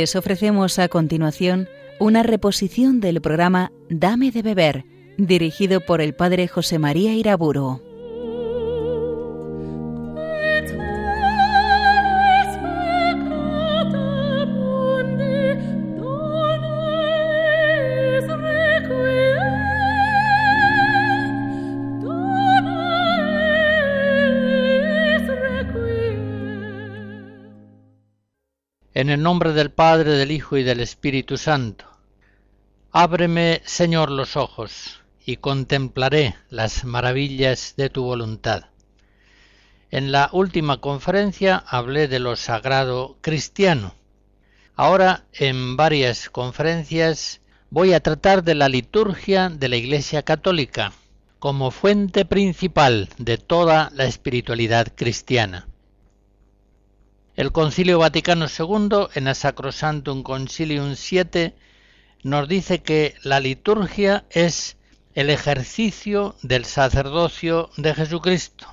Les ofrecemos a continuación una reposición del programa Dame de beber, dirigido por el Padre José María Iraburo. En el nombre del Padre, del Hijo y del Espíritu Santo. Ábreme, Señor, los ojos, y contemplaré las maravillas de tu voluntad. En la última conferencia hablé de lo sagrado cristiano. Ahora, en varias conferencias, voy a tratar de la liturgia de la Iglesia Católica como fuente principal de toda la espiritualidad cristiana. El Concilio Vaticano II, en el Sacrosantum Concilium 7, nos dice que la liturgia es el ejercicio del sacerdocio de Jesucristo.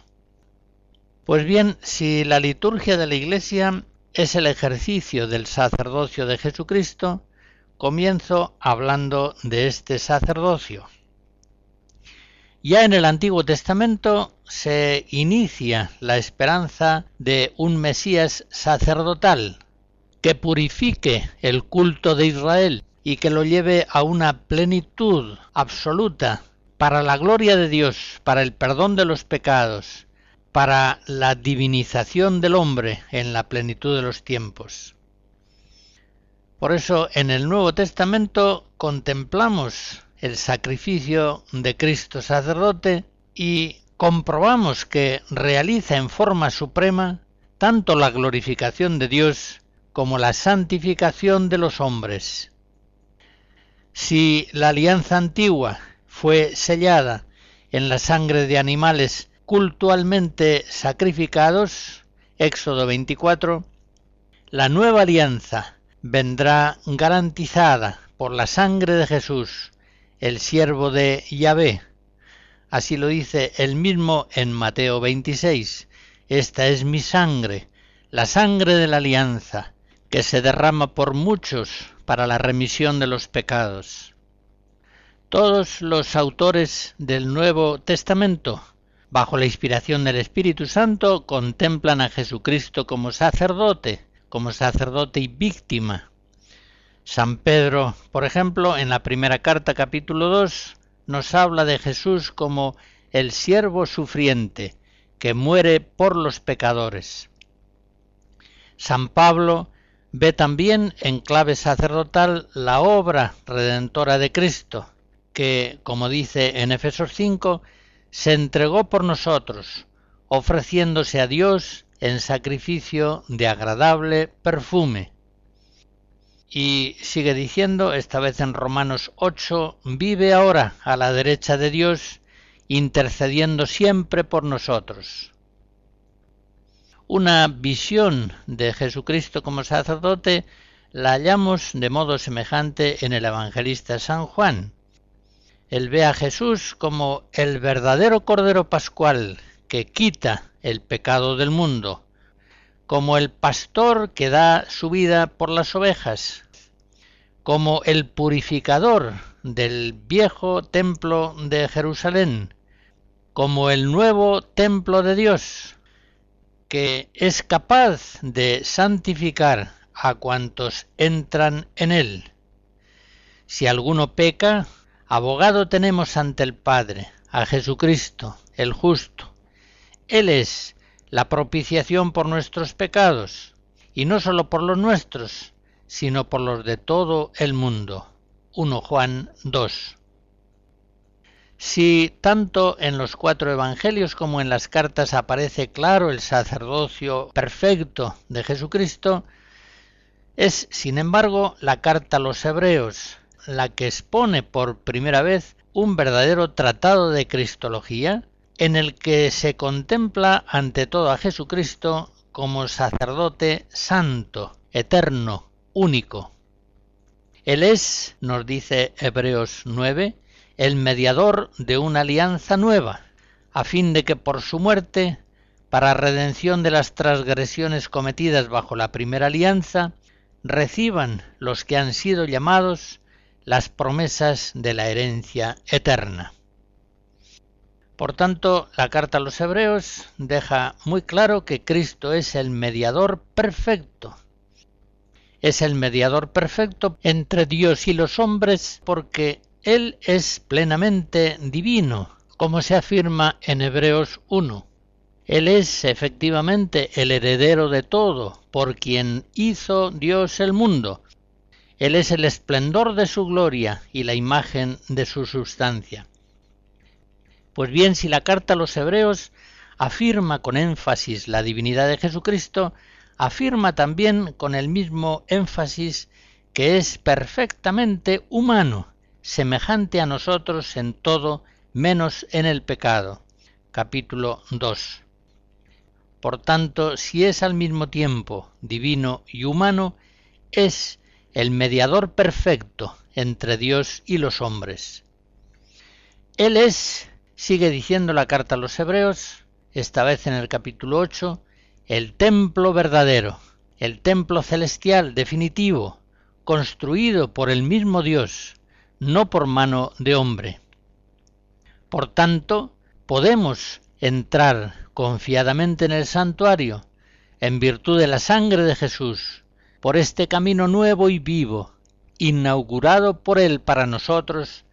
Pues bien, si la liturgia de la Iglesia es el ejercicio del sacerdocio de Jesucristo, comienzo hablando de este sacerdocio. Ya en el Antiguo Testamento se inicia la esperanza de un Mesías sacerdotal que purifique el culto de Israel y que lo lleve a una plenitud absoluta para la gloria de Dios, para el perdón de los pecados, para la divinización del hombre en la plenitud de los tiempos. Por eso en el Nuevo Testamento contemplamos el sacrificio de Cristo sacerdote y comprobamos que realiza en forma suprema tanto la glorificación de Dios como la santificación de los hombres. Si la alianza antigua fue sellada en la sangre de animales cultualmente sacrificados, Éxodo 24, la nueva alianza vendrá garantizada por la sangre de Jesús, el siervo de Yahvé. Así lo dice él mismo en Mateo 26. Esta es mi sangre, la sangre de la alianza, que se derrama por muchos para la remisión de los pecados. Todos los autores del Nuevo Testamento, bajo la inspiración del Espíritu Santo, contemplan a Jesucristo como sacerdote, como sacerdote y víctima, San Pedro, por ejemplo, en la primera carta capítulo 2, nos habla de Jesús como el siervo sufriente que muere por los pecadores. San Pablo ve también en clave sacerdotal la obra redentora de Cristo, que, como dice en Efesos 5, se entregó por nosotros, ofreciéndose a Dios en sacrificio de agradable perfume. Y sigue diciendo, esta vez en Romanos 8, vive ahora a la derecha de Dios, intercediendo siempre por nosotros. Una visión de Jesucristo como sacerdote la hallamos de modo semejante en el evangelista San Juan. Él ve a Jesús como el verdadero Cordero Pascual que quita el pecado del mundo, como el pastor que da su vida por las ovejas, como el purificador del viejo templo de Jerusalén, como el nuevo templo de Dios, que es capaz de santificar a cuantos entran en él. Si alguno peca, abogado tenemos ante el Padre, a Jesucristo, el justo. Él es la propiciación por nuestros pecados, y no sólo por los nuestros, sino por los de todo el mundo. 1 Juan 2. Si tanto en los cuatro evangelios como en las cartas aparece claro el sacerdocio perfecto de Jesucristo, es, sin embargo, la carta a los hebreos la que expone por primera vez un verdadero tratado de Cristología en el que se contempla ante todo a Jesucristo como sacerdote santo, eterno, único. Él es, nos dice Hebreos 9, el mediador de una alianza nueva, a fin de que por su muerte, para redención de las transgresiones cometidas bajo la primera alianza, reciban los que han sido llamados las promesas de la herencia eterna. Por tanto, la carta a los hebreos deja muy claro que Cristo es el mediador perfecto. Es el mediador perfecto entre Dios y los hombres porque Él es plenamente divino, como se afirma en Hebreos 1. Él es efectivamente el heredero de todo, por quien hizo Dios el mundo. Él es el esplendor de su gloria y la imagen de su sustancia. Pues bien, si la carta a los hebreos afirma con énfasis la divinidad de Jesucristo, afirma también con el mismo énfasis que es perfectamente humano, semejante a nosotros en todo menos en el pecado. Capítulo 2. Por tanto, si es al mismo tiempo divino y humano, es el mediador perfecto entre Dios y los hombres. Él es Sigue diciendo la carta a los hebreos, esta vez en el capítulo 8, el templo verdadero, el templo celestial definitivo, construido por el mismo Dios, no por mano de hombre. Por tanto, podemos entrar confiadamente en el santuario, en virtud de la sangre de Jesús, por este camino nuevo y vivo, inaugurado por Él para nosotros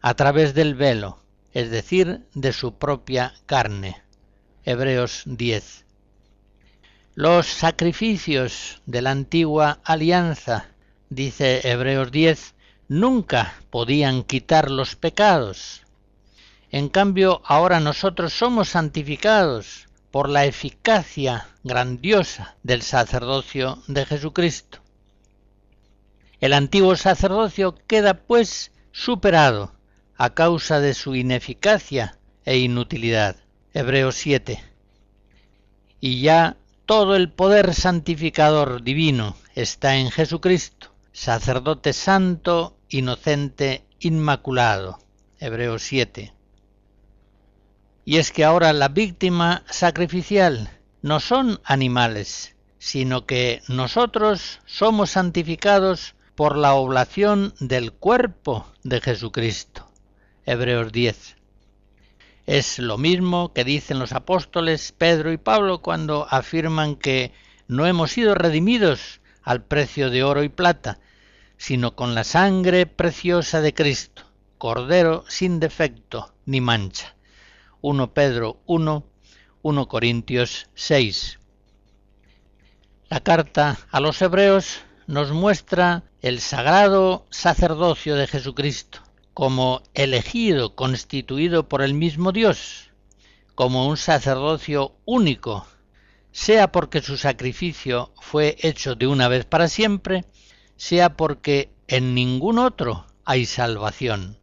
a través del velo, es decir, de su propia carne. Hebreos 10. Los sacrificios de la antigua alianza, dice Hebreos 10, nunca podían quitar los pecados. En cambio, ahora nosotros somos santificados por la eficacia grandiosa del sacerdocio de Jesucristo. El antiguo sacerdocio queda pues superado a causa de su ineficacia e inutilidad. Hebreos 7. Y ya todo el poder santificador divino está en Jesucristo, sacerdote santo, inocente, inmaculado. Hebreos 7. Y es que ahora la víctima sacrificial no son animales, sino que nosotros somos santificados por la oblación del cuerpo de Jesucristo. Hebreos 10. Es lo mismo que dicen los apóstoles Pedro y Pablo cuando afirman que no hemos sido redimidos al precio de oro y plata, sino con la sangre preciosa de Cristo, Cordero sin defecto ni mancha. 1 Pedro 1, 1 Corintios 6. La carta a los hebreos nos muestra el sagrado sacerdocio de Jesucristo, como elegido, constituido por el mismo Dios, como un sacerdocio único, sea porque su sacrificio fue hecho de una vez para siempre, sea porque en ningún otro hay salvación.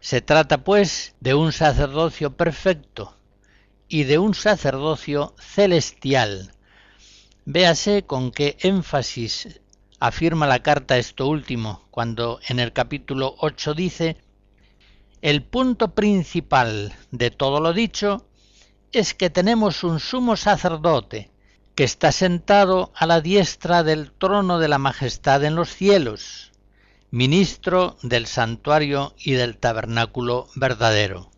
Se trata, pues, de un sacerdocio perfecto y de un sacerdocio celestial. Véase con qué énfasis afirma la carta esto último, cuando en el capítulo 8 dice, el punto principal de todo lo dicho es que tenemos un sumo sacerdote que está sentado a la diestra del trono de la majestad en los cielos, ministro del santuario y del tabernáculo verdadero.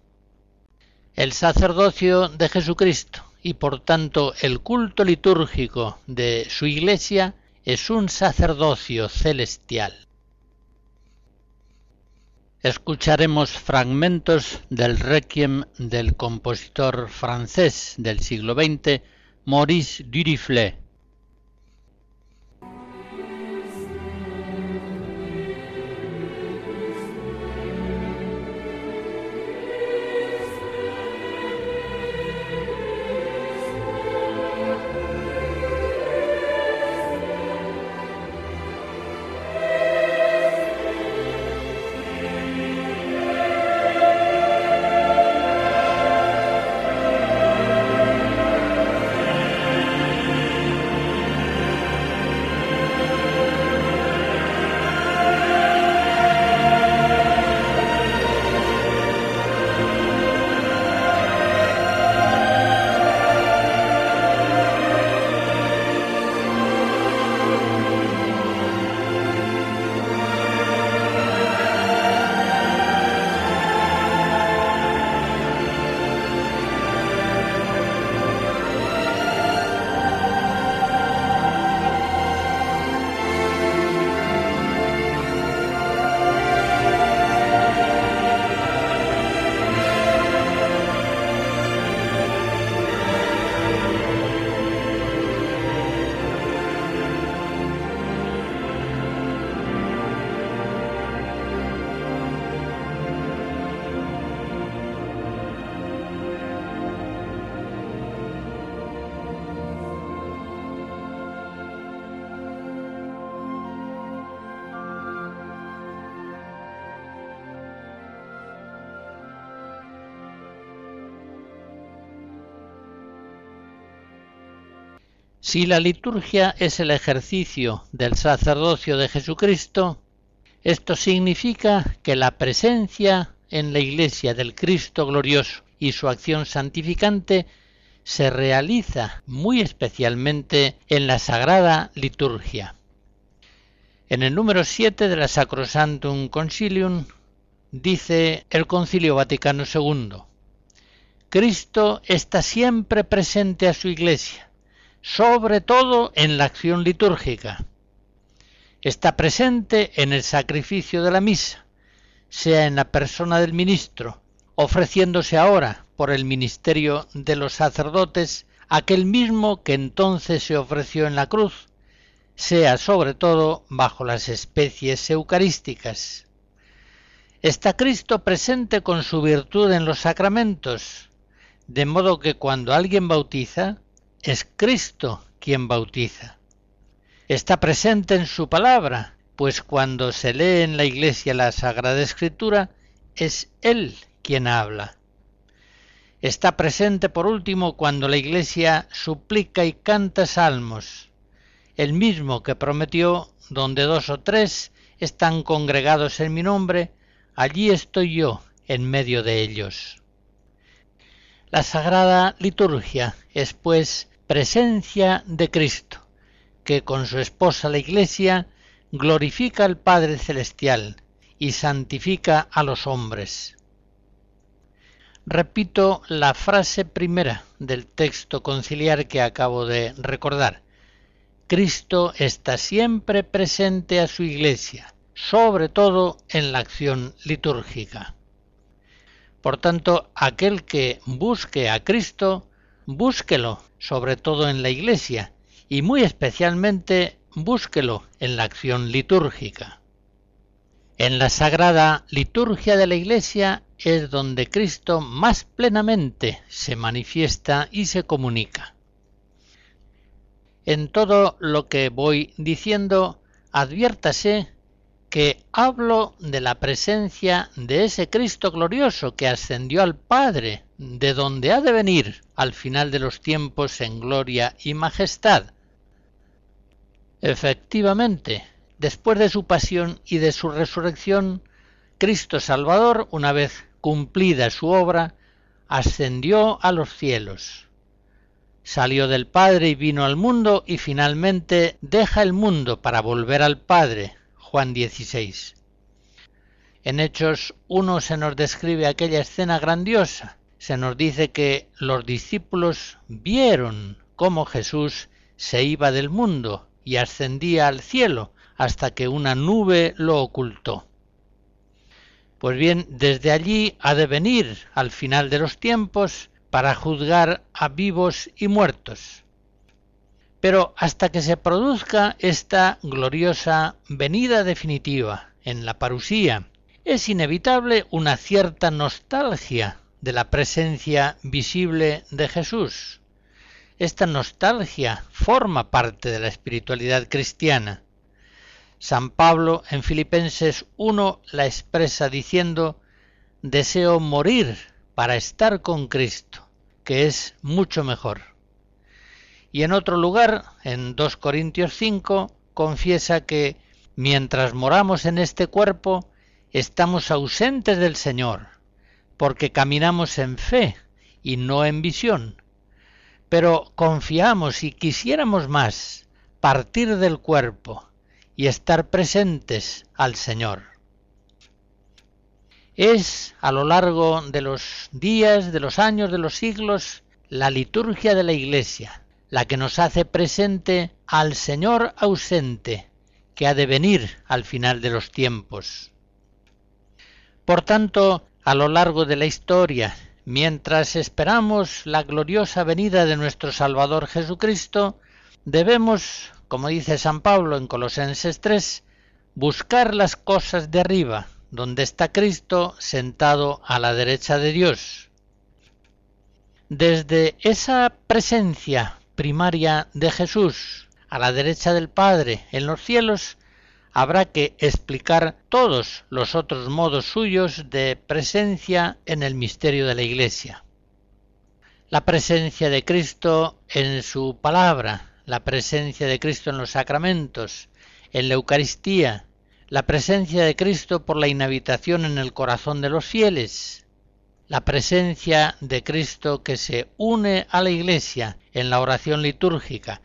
El sacerdocio de Jesucristo y por tanto el culto litúrgico de su iglesia es un sacerdocio celestial. Escucharemos fragmentos del requiem del compositor francés del siglo XX, Maurice Durifle. Si la liturgia es el ejercicio del sacerdocio de Jesucristo, esto significa que la presencia en la Iglesia del Cristo glorioso y su acción santificante se realiza muy especialmente en la sagrada liturgia. En el número 7 de la Sacrosantum Concilium dice el Concilio Vaticano II, Cristo está siempre presente a su Iglesia, sobre todo en la acción litúrgica. Está presente en el sacrificio de la misa, sea en la persona del ministro, ofreciéndose ahora por el ministerio de los sacerdotes aquel mismo que entonces se ofreció en la cruz, sea sobre todo bajo las especies eucarísticas. Está Cristo presente con su virtud en los sacramentos, de modo que cuando alguien bautiza, es Cristo quien bautiza. Está presente en su palabra, pues cuando se lee en la iglesia la Sagrada Escritura, es Él quien habla. Está presente por último cuando la iglesia suplica y canta salmos, el mismo que prometió, donde dos o tres están congregados en mi nombre, allí estoy yo en medio de ellos. La sagrada liturgia es pues presencia de Cristo, que con su esposa la Iglesia glorifica al Padre Celestial y santifica a los hombres. Repito la frase primera del texto conciliar que acabo de recordar. Cristo está siempre presente a su Iglesia, sobre todo en la acción litúrgica. Por tanto, aquel que busque a Cristo, búsquelo sobre todo en la Iglesia y muy especialmente búsquelo en la acción litúrgica. En la sagrada liturgia de la Iglesia es donde Cristo más plenamente se manifiesta y se comunica. En todo lo que voy diciendo, adviértase que hablo de la presencia de ese Cristo glorioso que ascendió al Padre, de donde ha de venir al final de los tiempos en gloria y majestad. Efectivamente, después de su pasión y de su resurrección, Cristo Salvador, una vez cumplida su obra, ascendió a los cielos. Salió del Padre y vino al mundo y finalmente deja el mundo para volver al Padre, Juan 16. En Hechos 1 se nos describe aquella escena grandiosa. Se nos dice que los discípulos vieron cómo Jesús se iba del mundo y ascendía al cielo hasta que una nube lo ocultó. Pues bien, desde allí ha de venir al final de los tiempos para juzgar a vivos y muertos. Pero hasta que se produzca esta gloriosa venida definitiva en la parusía, es inevitable una cierta nostalgia de la presencia visible de Jesús. Esta nostalgia forma parte de la espiritualidad cristiana. San Pablo en Filipenses 1 la expresa diciendo, deseo morir para estar con Cristo, que es mucho mejor. Y en otro lugar, en 2 Corintios 5, confiesa que mientras moramos en este cuerpo, estamos ausentes del Señor, porque caminamos en fe y no en visión. Pero confiamos y quisiéramos más partir del cuerpo y estar presentes al Señor. Es a lo largo de los días, de los años, de los siglos, la liturgia de la Iglesia, la que nos hace presente al Señor ausente, que ha de venir al final de los tiempos. Por tanto, a lo largo de la historia, mientras esperamos la gloriosa venida de nuestro Salvador Jesucristo, debemos, como dice San Pablo en Colosenses 3, buscar las cosas de arriba, donde está Cristo sentado a la derecha de Dios. Desde esa presencia primaria de Jesús a la derecha del Padre en los cielos, habrá que explicar todos los otros modos suyos de presencia en el misterio de la Iglesia. La presencia de Cristo en su palabra, la presencia de Cristo en los sacramentos, en la Eucaristía, la presencia de Cristo por la inhabitación en el corazón de los fieles, la presencia de Cristo que se une a la Iglesia en la oración litúrgica.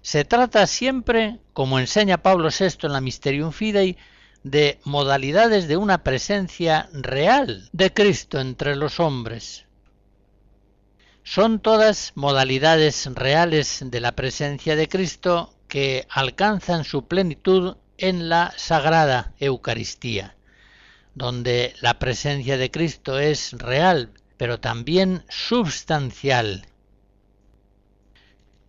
Se trata siempre, como enseña Pablo VI en la Mysterium Fidei, de modalidades de una presencia real de Cristo entre los hombres. Son todas modalidades reales de la presencia de Cristo que alcanzan su plenitud en la Sagrada Eucaristía, donde la presencia de Cristo es real, pero también substancial.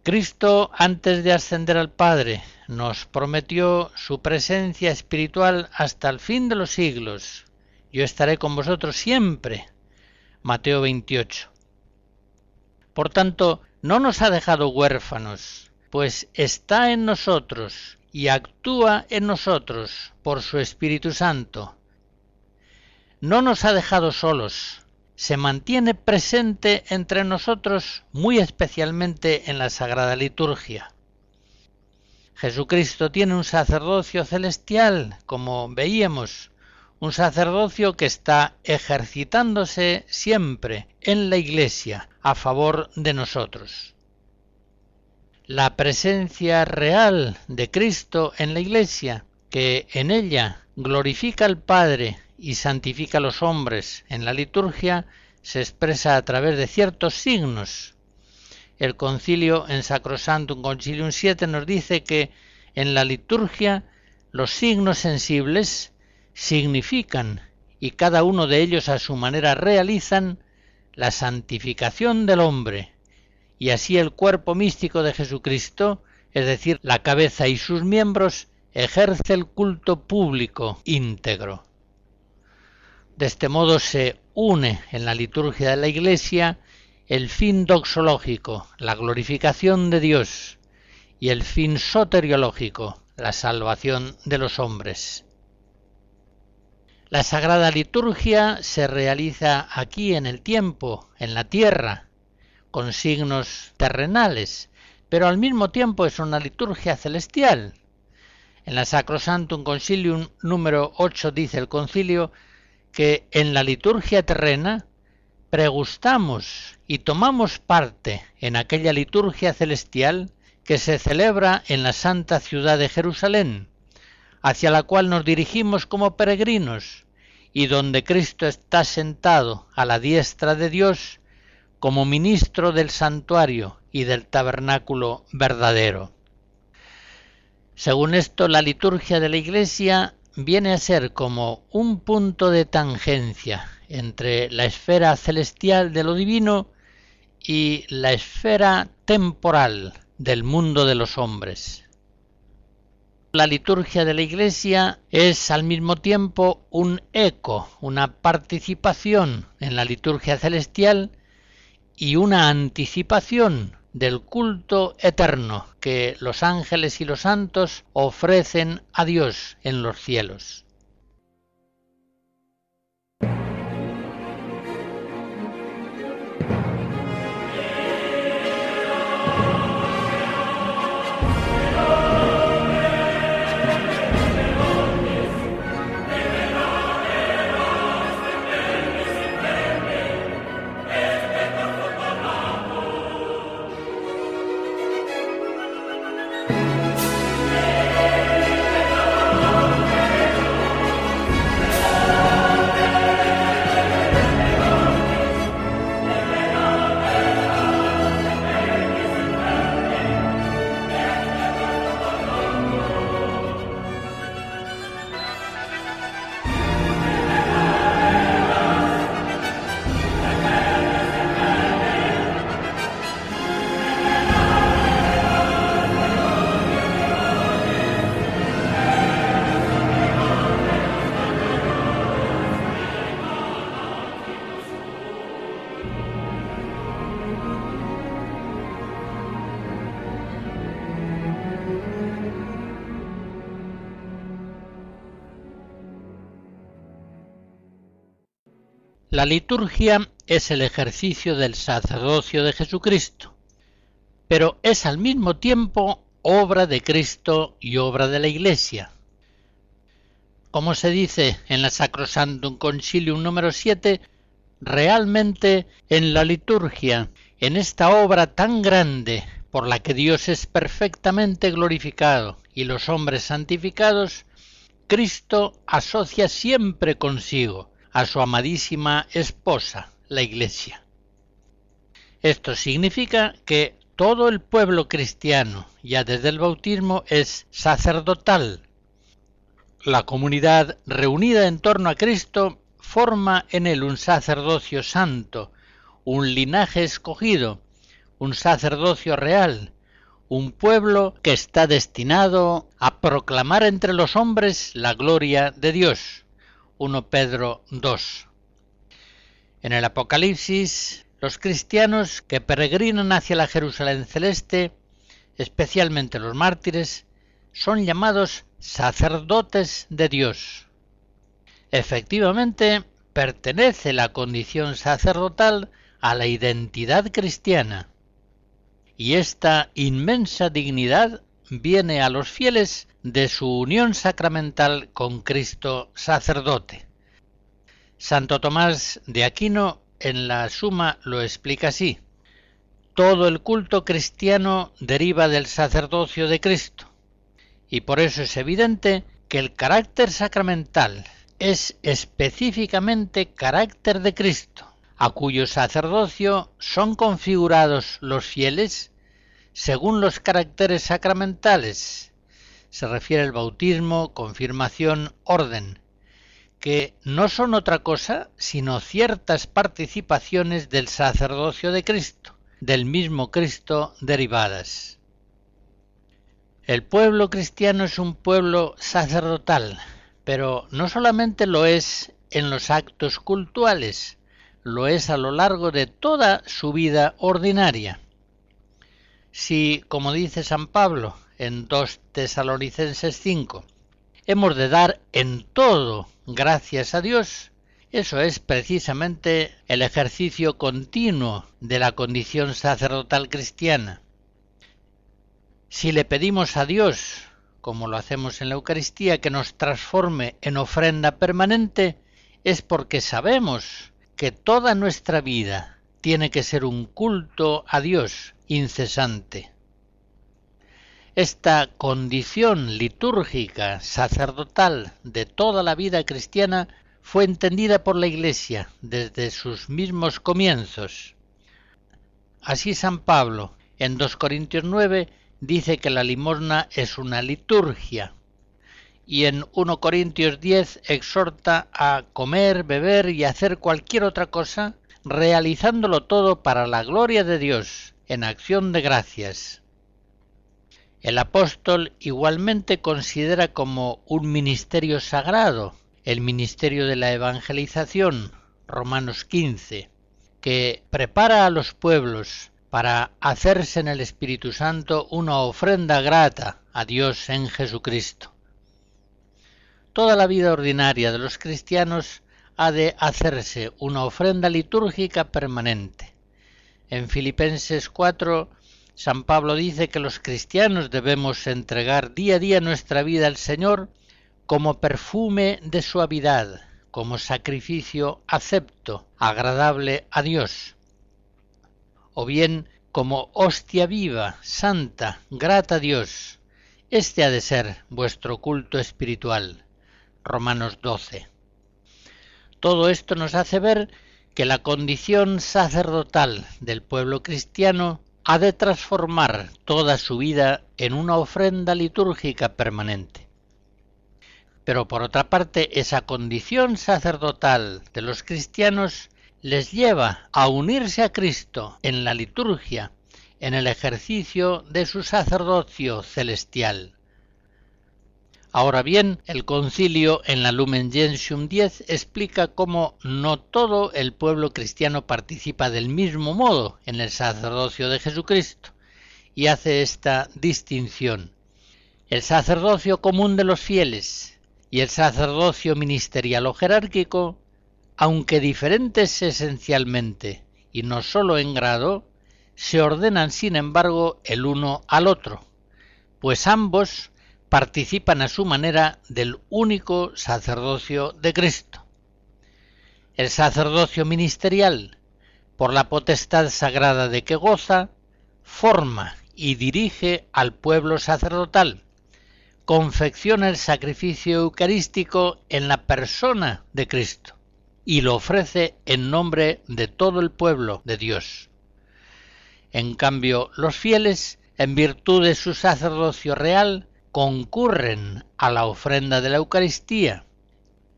Cristo, antes de ascender al Padre, nos prometió su presencia espiritual hasta el fin de los siglos. Yo estaré con vosotros siempre. Mateo 28. Por tanto, no nos ha dejado huérfanos, pues está en nosotros y actúa en nosotros por su Espíritu Santo. No nos ha dejado solos, se mantiene presente entre nosotros muy especialmente en la Sagrada Liturgia. Jesucristo tiene un sacerdocio celestial, como veíamos, un sacerdocio que está ejercitándose siempre en la Iglesia a favor de nosotros la presencia real de Cristo en la Iglesia, que en ella glorifica al Padre y santifica a los hombres en la liturgia, se expresa a través de ciertos signos. El concilio en Sacrosantum Concilium 7 nos dice que en la liturgia los signos sensibles significan y cada uno de ellos a su manera realizan la santificación del hombre, y así el cuerpo místico de Jesucristo, es decir, la cabeza y sus miembros, ejerce el culto público íntegro. De este modo se une en la liturgia de la Iglesia el fin doxológico, la glorificación de Dios, y el fin soteriológico, la salvación de los hombres. La sagrada liturgia se realiza aquí en el tiempo, en la tierra, con signos terrenales, pero al mismo tiempo es una liturgia celestial. En la Sacrosantum Concilium número 8 dice el concilio que en la liturgia terrena pregustamos y tomamos parte en aquella liturgia celestial que se celebra en la santa ciudad de Jerusalén, hacia la cual nos dirigimos como peregrinos, y donde Cristo está sentado a la diestra de Dios como ministro del santuario y del tabernáculo verdadero. Según esto, la liturgia de la Iglesia viene a ser como un punto de tangencia entre la esfera celestial de lo divino y la esfera temporal del mundo de los hombres. La liturgia de la Iglesia es al mismo tiempo un eco, una participación en la liturgia celestial y una anticipación del culto eterno que los ángeles y los santos ofrecen a Dios en los cielos. La liturgia es el ejercicio del sacerdocio de Jesucristo. pero es al mismo tiempo obra de Cristo y obra de la Iglesia. Como se dice en la Sacrosantum Concilium número 7, realmente en la liturgia, en esta obra tan grande por la que Dios es perfectamente glorificado y los hombres santificados, Cristo asocia siempre consigo a su amadísima esposa, la Iglesia. Esto significa que todo el pueblo cristiano, ya desde el bautismo, es sacerdotal. La comunidad reunida en torno a Cristo forma en él un sacerdocio santo, un linaje escogido, un sacerdocio real, un pueblo que está destinado a proclamar entre los hombres la gloria de Dios. 1 Pedro 2. En el Apocalipsis, los cristianos que peregrinan hacia la Jerusalén celeste, especialmente los mártires, son llamados sacerdotes de Dios. Efectivamente, pertenece la condición sacerdotal a la identidad cristiana. Y esta inmensa dignidad viene a los fieles de su unión sacramental con Cristo sacerdote. Santo Tomás de Aquino en la Suma lo explica así. Todo el culto cristiano deriva del sacerdocio de Cristo, y por eso es evidente que el carácter sacramental es específicamente carácter de Cristo, a cuyo sacerdocio son configurados los fieles según los caracteres sacramentales. Se refiere al bautismo, confirmación, orden, que no son otra cosa sino ciertas participaciones del sacerdocio de Cristo, del mismo Cristo derivadas. El pueblo cristiano es un pueblo sacerdotal, pero no solamente lo es en los actos cultuales, lo es a lo largo de toda su vida ordinaria. Si, como dice San Pablo en 2 Tesalonicenses 5, hemos de dar en todo gracias a Dios, eso es precisamente el ejercicio continuo de la condición sacerdotal cristiana. Si le pedimos a Dios, como lo hacemos en la Eucaristía, que nos transforme en ofrenda permanente, es porque sabemos que toda nuestra vida tiene que ser un culto a Dios incesante. Esta condición litúrgica, sacerdotal de toda la vida cristiana fue entendida por la Iglesia desde sus mismos comienzos. Así San Pablo, en 2 Corintios 9, dice que la limosna es una liturgia, y en 1 Corintios 10 exhorta a comer, beber y hacer cualquier otra cosa, realizándolo todo para la gloria de Dios, en acción de gracias. El apóstol igualmente considera como un ministerio sagrado el ministerio de la evangelización, Romanos 15, que prepara a los pueblos para hacerse en el Espíritu Santo una ofrenda grata a Dios en Jesucristo. Toda la vida ordinaria de los cristianos ha de hacerse una ofrenda litúrgica permanente. En Filipenses 4 San Pablo dice que los cristianos debemos entregar día a día nuestra vida al Señor como perfume de suavidad, como sacrificio acepto, agradable a Dios, o bien como hostia viva, santa, grata a Dios. Este ha de ser vuestro culto espiritual. Romanos 12. Todo esto nos hace ver que la condición sacerdotal del pueblo cristiano ha de transformar toda su vida en una ofrenda litúrgica permanente. Pero por otra parte, esa condición sacerdotal de los cristianos les lleva a unirse a Cristo en la liturgia, en el ejercicio de su sacerdocio celestial. Ahora bien, el concilio en la Lumen Gentium 10 explica cómo no todo el pueblo cristiano participa del mismo modo en el sacerdocio de Jesucristo y hace esta distinción. El sacerdocio común de los fieles y el sacerdocio ministerial o jerárquico, aunque diferentes esencialmente y no sólo en grado, se ordenan sin embargo el uno al otro, pues ambos participan a su manera del único sacerdocio de Cristo. El sacerdocio ministerial, por la potestad sagrada de que goza, forma y dirige al pueblo sacerdotal, confecciona el sacrificio eucarístico en la persona de Cristo y lo ofrece en nombre de todo el pueblo de Dios. En cambio, los fieles, en virtud de su sacerdocio real, concurren a la ofrenda de la Eucaristía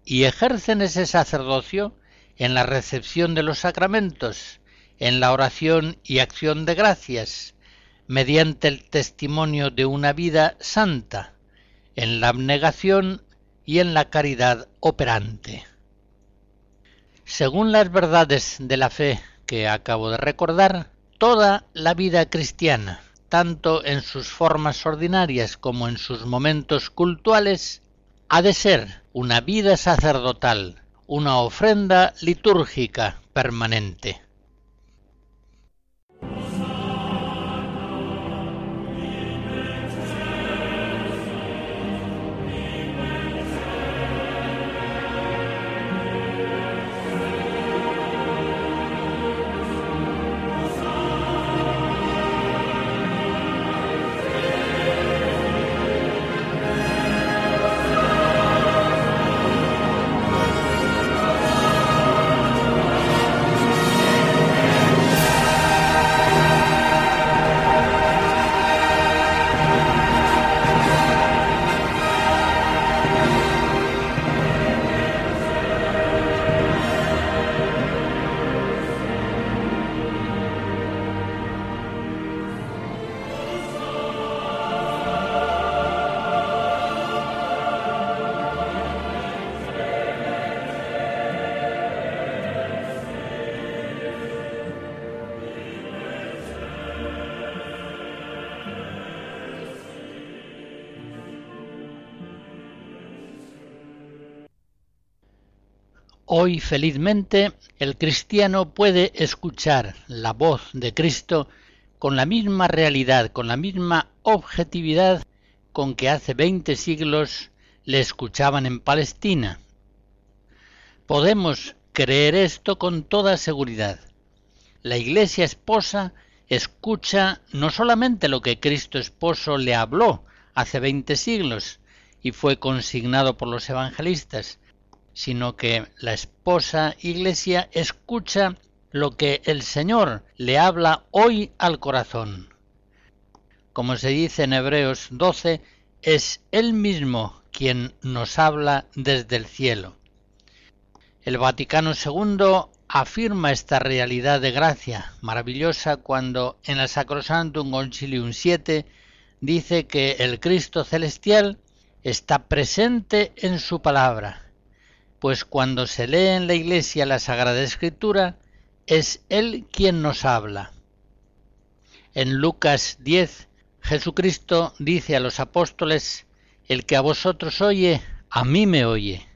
y ejercen ese sacerdocio en la recepción de los sacramentos, en la oración y acción de gracias, mediante el testimonio de una vida santa, en la abnegación y en la caridad operante. Según las verdades de la fe que acabo de recordar, toda la vida cristiana, tanto en sus formas ordinarias como en sus momentos cultuales, ha de ser una vida sacerdotal, una ofrenda litúrgica permanente. Hoy felizmente el cristiano puede escuchar la voz de Cristo con la misma realidad, con la misma objetividad con que hace veinte siglos le escuchaban en Palestina. Podemos creer esto con toda seguridad. La Iglesia esposa escucha no solamente lo que Cristo esposo le habló hace veinte siglos y fue consignado por los evangelistas, sino que la esposa iglesia escucha lo que el Señor le habla hoy al corazón. Como se dice en Hebreos 12, es Él mismo quien nos habla desde el cielo. El Vaticano II afirma esta realidad de gracia maravillosa cuando en el Sacrosantum Concilium 7 dice que el Cristo celestial está presente en su palabra pues cuando se lee en la Iglesia la Sagrada Escritura, es Él quien nos habla. En Lucas 10, Jesucristo dice a los apóstoles, El que a vosotros oye, a mí me oye.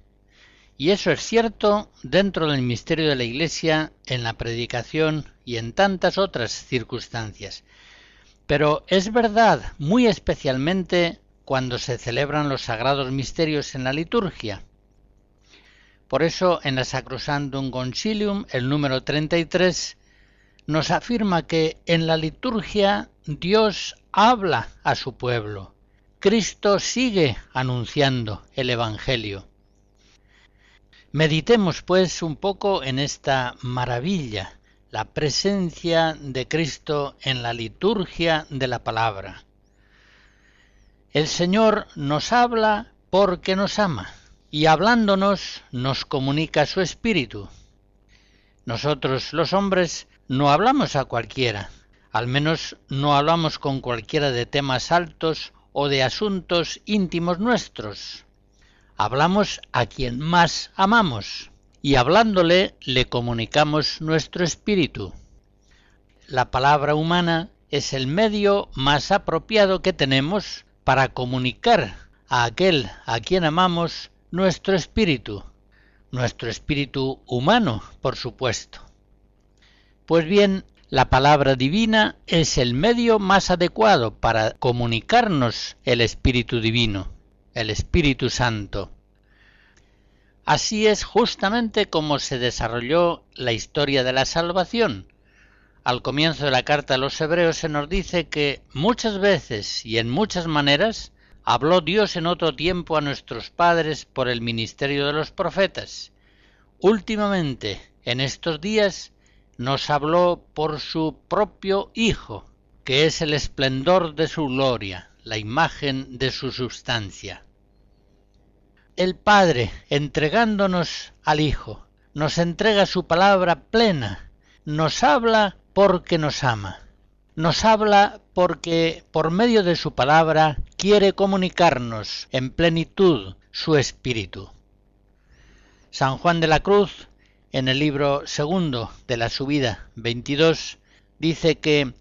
Y eso es cierto dentro del misterio de la Iglesia, en la predicación y en tantas otras circunstancias. Pero es verdad muy especialmente cuando se celebran los sagrados misterios en la liturgia. Por eso en la Sacrosantum Concilium, el número 33, nos afirma que en la liturgia Dios habla a su pueblo. Cristo sigue anunciando el Evangelio. Meditemos pues un poco en esta maravilla, la presencia de Cristo en la liturgia de la palabra. El Señor nos habla porque nos ama y hablándonos nos comunica su espíritu. Nosotros los hombres no hablamos a cualquiera, al menos no hablamos con cualquiera de temas altos o de asuntos íntimos nuestros. Hablamos a quien más amamos y hablándole le comunicamos nuestro espíritu. La palabra humana es el medio más apropiado que tenemos para comunicar a aquel a quien amamos nuestro espíritu, nuestro espíritu humano, por supuesto. Pues bien, la palabra divina es el medio más adecuado para comunicarnos el Espíritu Divino, el Espíritu Santo. Así es justamente como se desarrolló la historia de la salvación. Al comienzo de la carta a los hebreos se nos dice que muchas veces y en muchas maneras habló Dios en otro tiempo a nuestros padres por el ministerio de los profetas. Últimamente, en estos días, nos habló por su propio Hijo, que es el esplendor de su gloria, la imagen de su sustancia el Padre, entregándonos al Hijo, nos entrega su palabra plena, nos habla porque nos ama, nos habla porque por medio de su palabra quiere comunicarnos en plenitud su espíritu. San Juan de la Cruz, en el libro segundo de la subida 22, dice que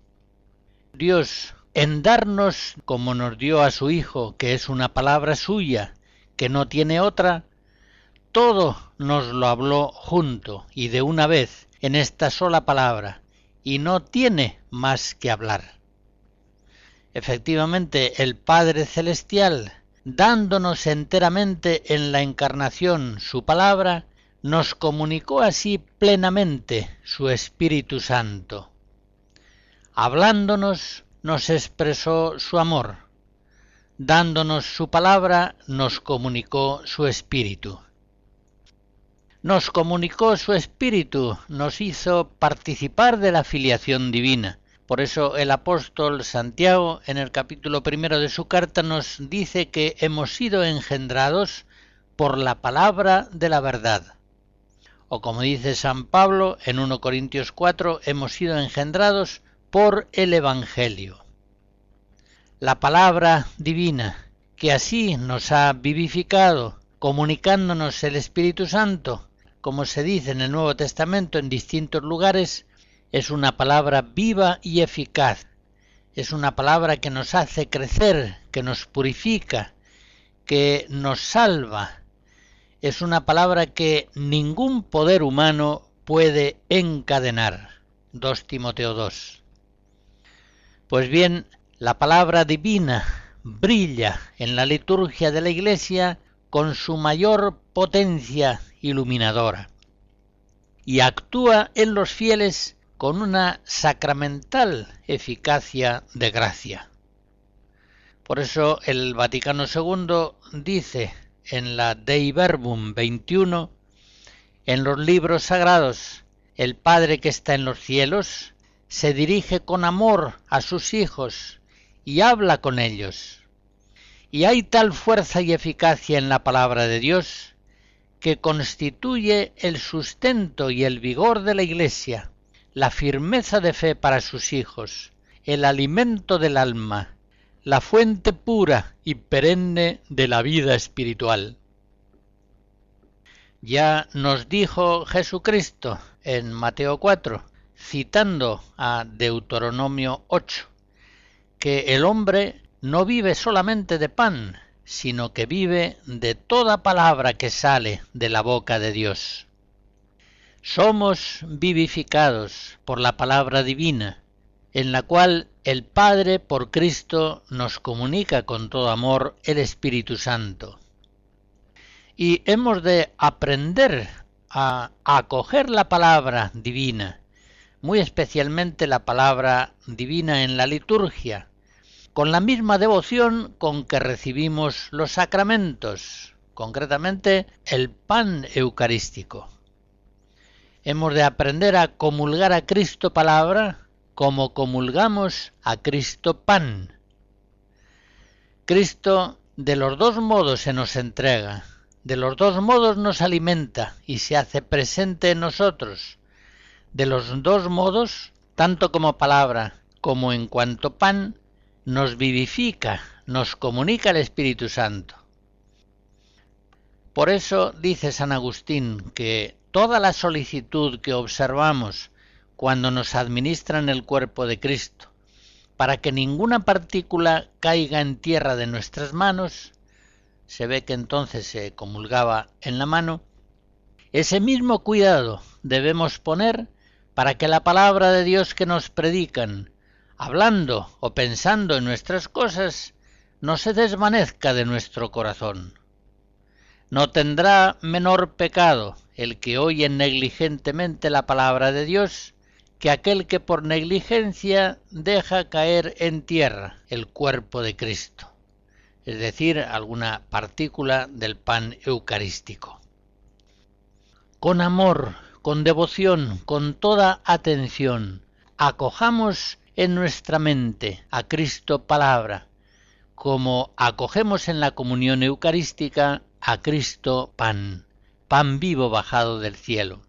Dios, en darnos como nos dio a su Hijo, que es una palabra suya, que no tiene otra, todo nos lo habló junto y de una vez en esta sola palabra, y no tiene más que hablar. Efectivamente, el Padre Celestial, dándonos enteramente en la encarnación su palabra, nos comunicó así plenamente su Espíritu Santo. Hablándonos, nos expresó su amor, dándonos su palabra, nos comunicó su espíritu. Nos comunicó su espíritu, nos hizo participar de la filiación divina. Por eso el apóstol Santiago en el capítulo primero de su carta nos dice que hemos sido engendrados por la palabra de la verdad. O como dice San Pablo en 1 Corintios 4, hemos sido engendrados por el Evangelio la palabra divina, que así nos ha vivificado, comunicándonos el Espíritu Santo, como se dice en el Nuevo Testamento en distintos lugares, es una palabra viva y eficaz. Es una palabra que nos hace crecer, que nos purifica, que nos salva. Es una palabra que ningún poder humano puede encadenar. 2 Timoteo 2. Pues bien, la palabra divina brilla en la liturgia de la Iglesia con su mayor potencia iluminadora y actúa en los fieles con una sacramental eficacia de gracia. Por eso el Vaticano II dice en la Dei Verbum 21, en los libros sagrados, el Padre que está en los cielos se dirige con amor a sus hijos y habla con ellos. Y hay tal fuerza y eficacia en la palabra de Dios que constituye el sustento y el vigor de la Iglesia, la firmeza de fe para sus hijos, el alimento del alma, la fuente pura y perenne de la vida espiritual. Ya nos dijo Jesucristo en Mateo 4, citando a Deuteronomio 8, que el hombre no vive solamente de pan, sino que vive de toda palabra que sale de la boca de Dios. Somos vivificados por la palabra divina, en la cual el Padre por Cristo nos comunica con todo amor el Espíritu Santo. Y hemos de aprender a acoger la palabra divina, muy especialmente la palabra divina en la liturgia, con la misma devoción con que recibimos los sacramentos, concretamente el pan eucarístico. Hemos de aprender a comulgar a Cristo palabra como comulgamos a Cristo pan. Cristo de los dos modos se nos entrega, de los dos modos nos alimenta y se hace presente en nosotros. De los dos modos, tanto como palabra como en cuanto pan, nos vivifica, nos comunica el Espíritu Santo. Por eso dice San Agustín que toda la solicitud que observamos cuando nos administran el cuerpo de Cristo, para que ninguna partícula caiga en tierra de nuestras manos, se ve que entonces se comulgaba en la mano, ese mismo cuidado debemos poner para que la palabra de Dios que nos predican, hablando o pensando en nuestras cosas, no se desvanezca de nuestro corazón. No tendrá menor pecado el que oye negligentemente la palabra de Dios que aquel que por negligencia deja caer en tierra el cuerpo de Cristo, es decir, alguna partícula del pan eucarístico. Con amor, con devoción, con toda atención, acojamos en nuestra mente a Cristo palabra, como acogemos en la comunión eucarística a Cristo pan, pan vivo bajado del cielo.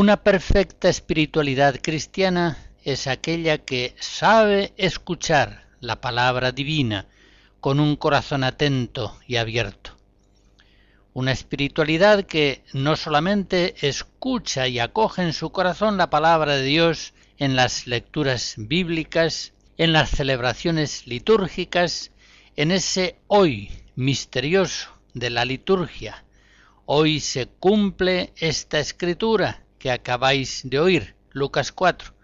Una perfecta espiritualidad cristiana es aquella que sabe escuchar la palabra divina con un corazón atento y abierto. Una espiritualidad que no solamente escucha y acoge en su corazón la palabra de Dios en las lecturas bíblicas, en las celebraciones litúrgicas, en ese hoy misterioso de la liturgia. Hoy se cumple esta escritura que acabáis de oír, Lucas 4,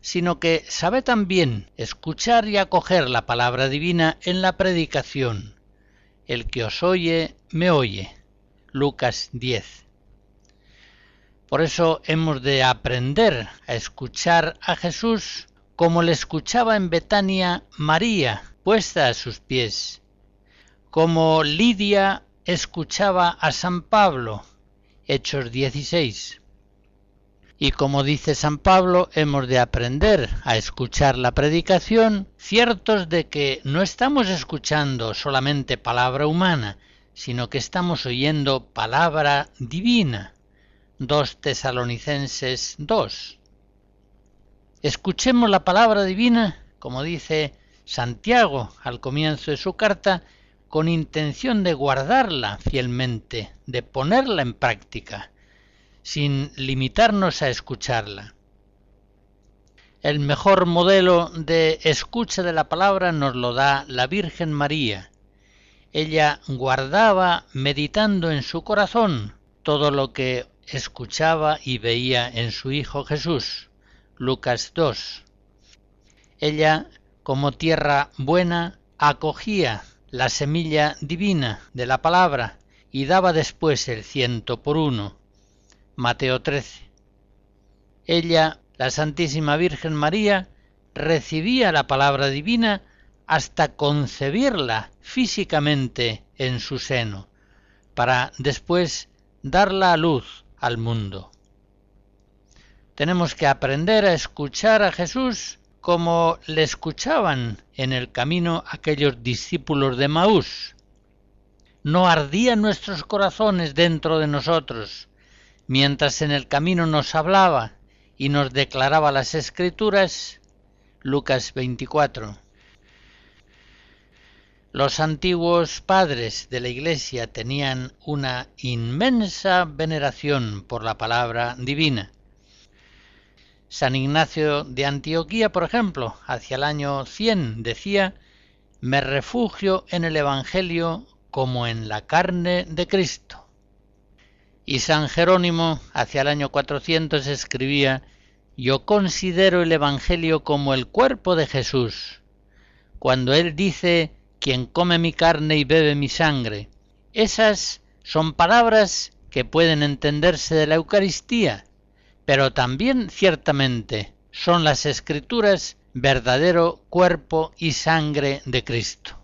sino que sabe también escuchar y acoger la palabra divina en la predicación. El que os oye, me oye. Lucas 10. Por eso hemos de aprender a escuchar a Jesús como le escuchaba en Betania María, puesta a sus pies, como Lidia escuchaba a San Pablo, Hechos 16. Y como dice San Pablo, hemos de aprender a escuchar la predicación, ciertos de que no estamos escuchando solamente palabra humana, sino que estamos oyendo palabra divina. 2 Tesalonicenses 2. Escuchemos la palabra divina, como dice Santiago al comienzo de su carta, con intención de guardarla fielmente, de ponerla en práctica sin limitarnos a escucharla. El mejor modelo de escucha de la palabra nos lo da la Virgen María. Ella guardaba, meditando en su corazón, todo lo que escuchaba y veía en su Hijo Jesús. Lucas 2. Ella, como tierra buena, acogía la semilla divina de la palabra y daba después el ciento por uno. Mateo 13. Ella, la Santísima Virgen María, recibía la palabra divina hasta concebirla físicamente en su seno, para después darla a luz al mundo. Tenemos que aprender a escuchar a Jesús como le escuchaban en el camino aquellos discípulos de Maús. No ardían nuestros corazones dentro de nosotros, mientras en el camino nos hablaba y nos declaraba las escrituras, Lucas 24. Los antiguos padres de la Iglesia tenían una inmensa veneración por la palabra divina. San Ignacio de Antioquía, por ejemplo, hacia el año 100 decía, me refugio en el Evangelio como en la carne de Cristo. Y San Jerónimo, hacia el año 400, escribía, yo considero el Evangelio como el cuerpo de Jesús. Cuando Él dice, quien come mi carne y bebe mi sangre, esas son palabras que pueden entenderse de la Eucaristía, pero también ciertamente son las escrituras verdadero cuerpo y sangre de Cristo.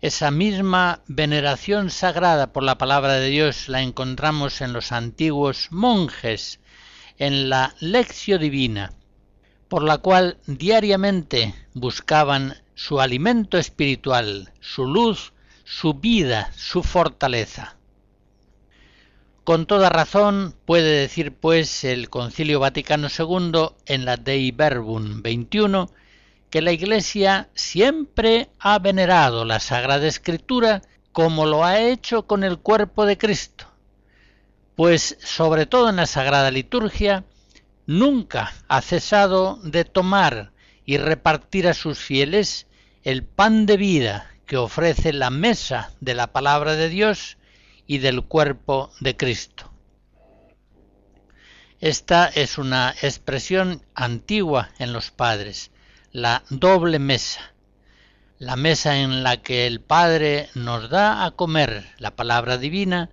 Esa misma veneración sagrada por la palabra de Dios la encontramos en los antiguos monjes, en la lección divina, por la cual diariamente buscaban su alimento espiritual, su luz, su vida, su fortaleza. Con toda razón puede decir pues el Concilio Vaticano II en la Dei Verbum 21 que la Iglesia siempre ha venerado la Sagrada Escritura como lo ha hecho con el cuerpo de Cristo, pues sobre todo en la Sagrada Liturgia nunca ha cesado de tomar y repartir a sus fieles el pan de vida que ofrece la mesa de la palabra de Dios y del cuerpo de Cristo. Esta es una expresión antigua en los padres, la doble mesa, la mesa en la que el Padre nos da a comer la palabra divina,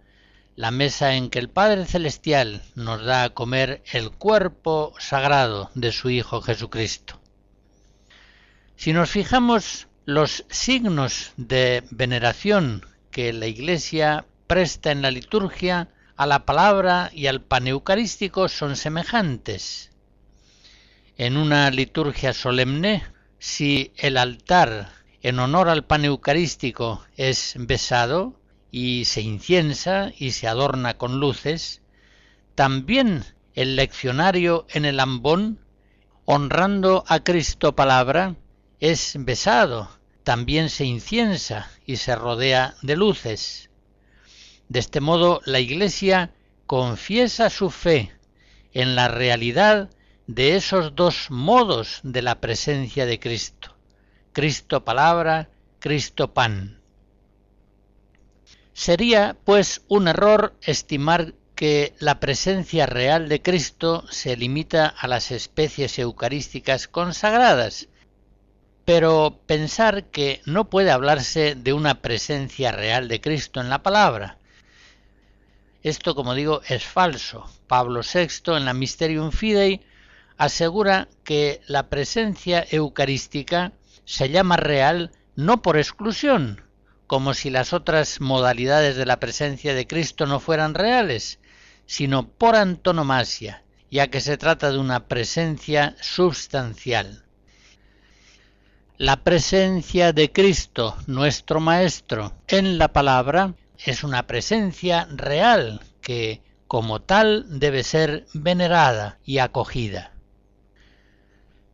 la mesa en que el Padre Celestial nos da a comer el cuerpo sagrado de su Hijo Jesucristo. Si nos fijamos los signos de veneración que la Iglesia presta en la liturgia a la palabra y al pan eucarístico son semejantes en una liturgia solemne, si el altar en honor al pan eucarístico es besado y se inciensa y se adorna con luces, también el leccionario en el ambón, honrando a Cristo palabra, es besado, también se inciensa y se rodea de luces. De este modo la Iglesia confiesa su fe en la realidad de esos dos modos de la presencia de Cristo, Cristo palabra, Cristo pan. Sería, pues, un error estimar que la presencia real de Cristo se limita a las especies eucarísticas consagradas, pero pensar que no puede hablarse de una presencia real de Cristo en la palabra. Esto, como digo, es falso. Pablo VI en la Mysterium Fidei asegura que la presencia eucarística se llama real no por exclusión, como si las otras modalidades de la presencia de Cristo no fueran reales, sino por antonomasia, ya que se trata de una presencia substancial. La presencia de Cristo, nuestro Maestro, en la palabra es una presencia real que, como tal, debe ser venerada y acogida.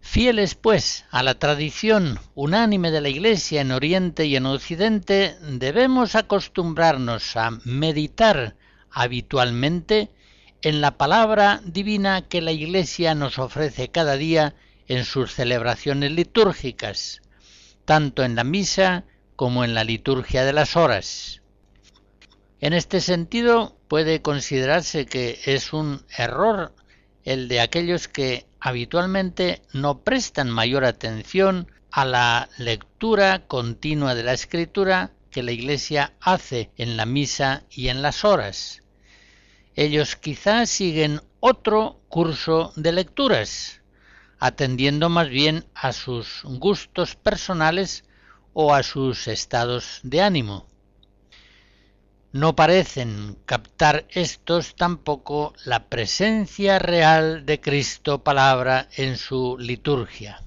Fieles, pues, a la tradición unánime de la Iglesia en Oriente y en Occidente, debemos acostumbrarnos a meditar habitualmente en la palabra divina que la Iglesia nos ofrece cada día en sus celebraciones litúrgicas, tanto en la misa como en la liturgia de las horas. En este sentido, puede considerarse que es un error el de aquellos que habitualmente no prestan mayor atención a la lectura continua de la escritura que la Iglesia hace en la misa y en las horas. Ellos quizás siguen otro curso de lecturas, atendiendo más bien a sus gustos personales o a sus estados de ánimo. No parecen captar estos tampoco la presencia real de Cristo palabra en su liturgia.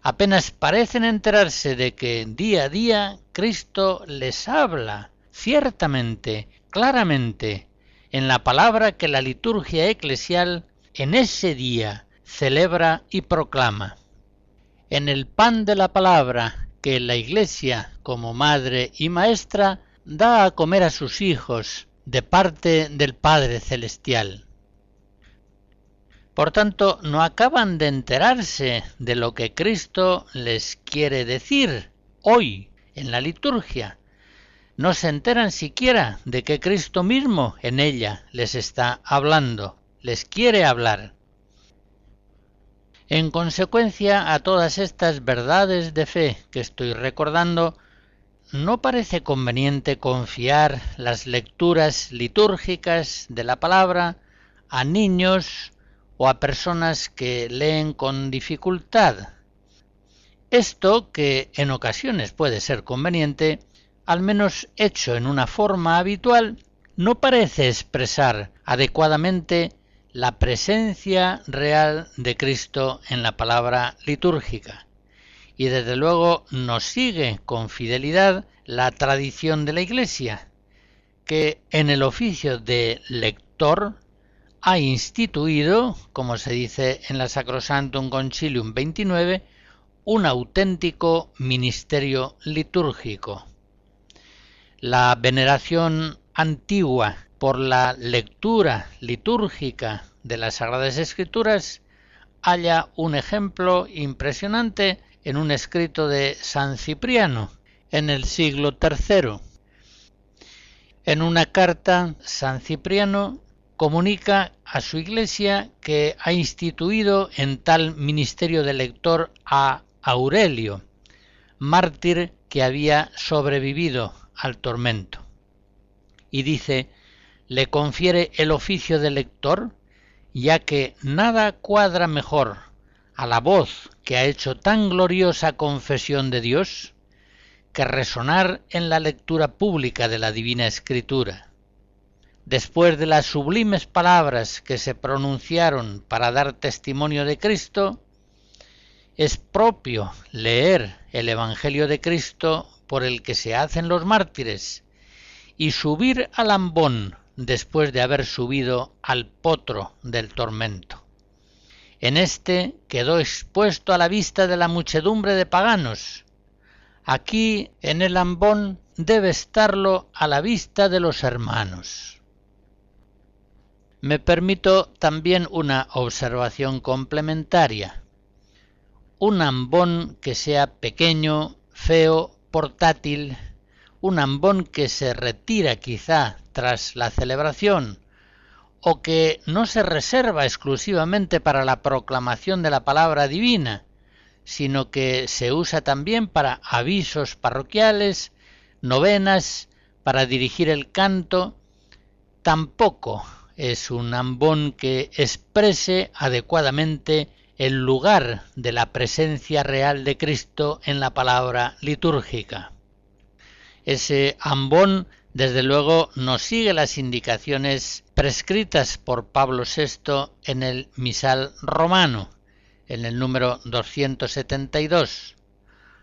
Apenas parecen enterarse de que día a día Cristo les habla ciertamente, claramente, en la palabra que la liturgia eclesial en ese día celebra y proclama. En el pan de la palabra que la Iglesia, como madre y maestra, da a comer a sus hijos de parte del Padre Celestial. Por tanto, no acaban de enterarse de lo que Cristo les quiere decir hoy en la liturgia. No se enteran siquiera de que Cristo mismo en ella les está hablando, les quiere hablar. En consecuencia a todas estas verdades de fe que estoy recordando, no parece conveniente confiar las lecturas litúrgicas de la palabra a niños o a personas que leen con dificultad. Esto, que en ocasiones puede ser conveniente, al menos hecho en una forma habitual, no parece expresar adecuadamente la presencia real de Cristo en la palabra litúrgica. Y desde luego nos sigue con fidelidad la tradición de la Iglesia, que en el oficio de lector ha instituido, como se dice en la Sacrosantum Concilium 29, un auténtico ministerio litúrgico. La veneración antigua por la lectura litúrgica de las Sagradas Escrituras halla un ejemplo impresionante en un escrito de San Cipriano en el siglo III. En una carta, San Cipriano comunica a su iglesia que ha instituido en tal ministerio de lector a Aurelio, mártir que había sobrevivido al tormento. Y dice, le confiere el oficio de lector, ya que nada cuadra mejor a la voz que ha hecho tan gloriosa confesión de Dios que resonar en la lectura pública de la Divina Escritura. Después de las sublimes palabras que se pronunciaron para dar testimonio de Cristo, es propio leer el Evangelio de Cristo por el que se hacen los mártires y subir al ambón después de haber subido al potro del tormento. En éste quedó expuesto a la vista de la muchedumbre de paganos. Aquí, en el ambón, debe estarlo a la vista de los hermanos. Me permito también una observación complementaria. Un ambón que sea pequeño, feo, portátil, un ambón que se retira quizá tras la celebración o que no se reserva exclusivamente para la proclamación de la palabra divina, sino que se usa también para avisos parroquiales, novenas, para dirigir el canto, tampoco es un ambón que exprese adecuadamente el lugar de la presencia real de Cristo en la palabra litúrgica. Ese ambón, desde luego, nos sigue las indicaciones prescritas por Pablo VI en el misal romano, en el número 272.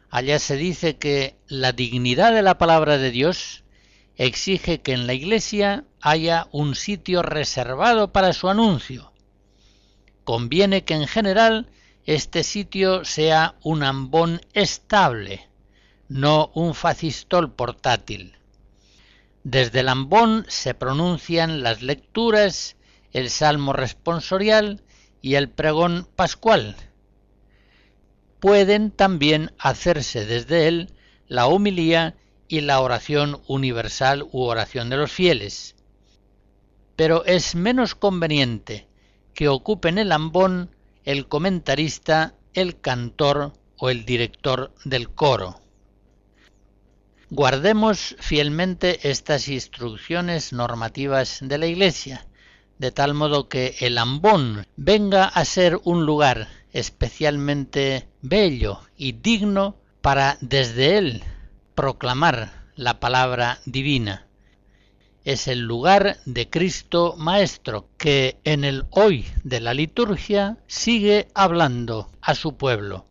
Allá se dice que la dignidad de la palabra de Dios exige que en la Iglesia haya un sitio reservado para su anuncio. Conviene que en general este sitio sea un ambón estable, no un facistol portátil. Desde el ambón se pronuncian las lecturas, el salmo responsorial y el pregón pascual. Pueden también hacerse desde él la homilía y la oración universal u oración de los fieles. Pero es menos conveniente que ocupen el ambón el comentarista, el cantor o el director del coro. Guardemos fielmente estas instrucciones normativas de la Iglesia, de tal modo que el ambón venga a ser un lugar especialmente bello y digno para desde él proclamar la palabra divina. Es el lugar de Cristo Maestro que en el hoy de la liturgia sigue hablando a su pueblo.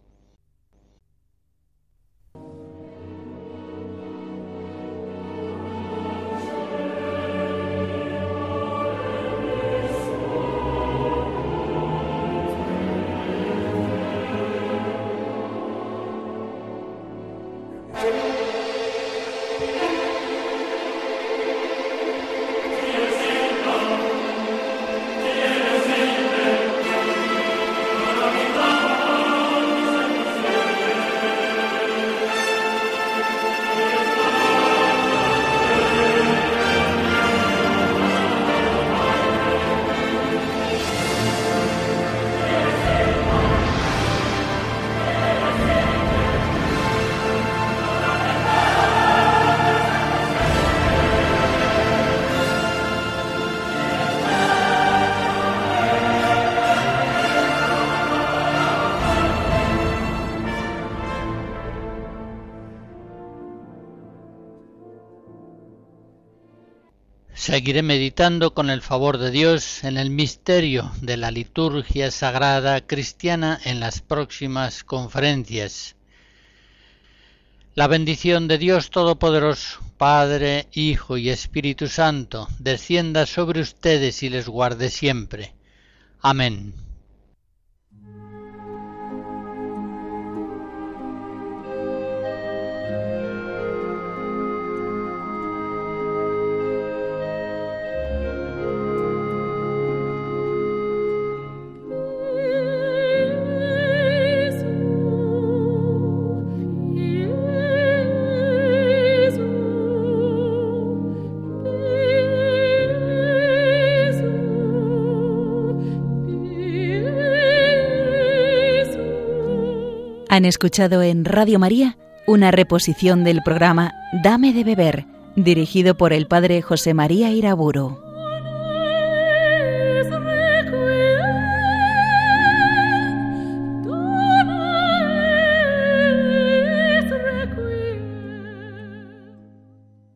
Seguiré meditando con el favor de Dios en el misterio de la liturgia sagrada cristiana en las próximas conferencias. La bendición de Dios Todopoderoso, Padre, Hijo y Espíritu Santo, descienda sobre ustedes y les guarde siempre. Amén. Han escuchado en Radio María una reposición del programa Dame de beber, dirigido por el padre José María Iraburo.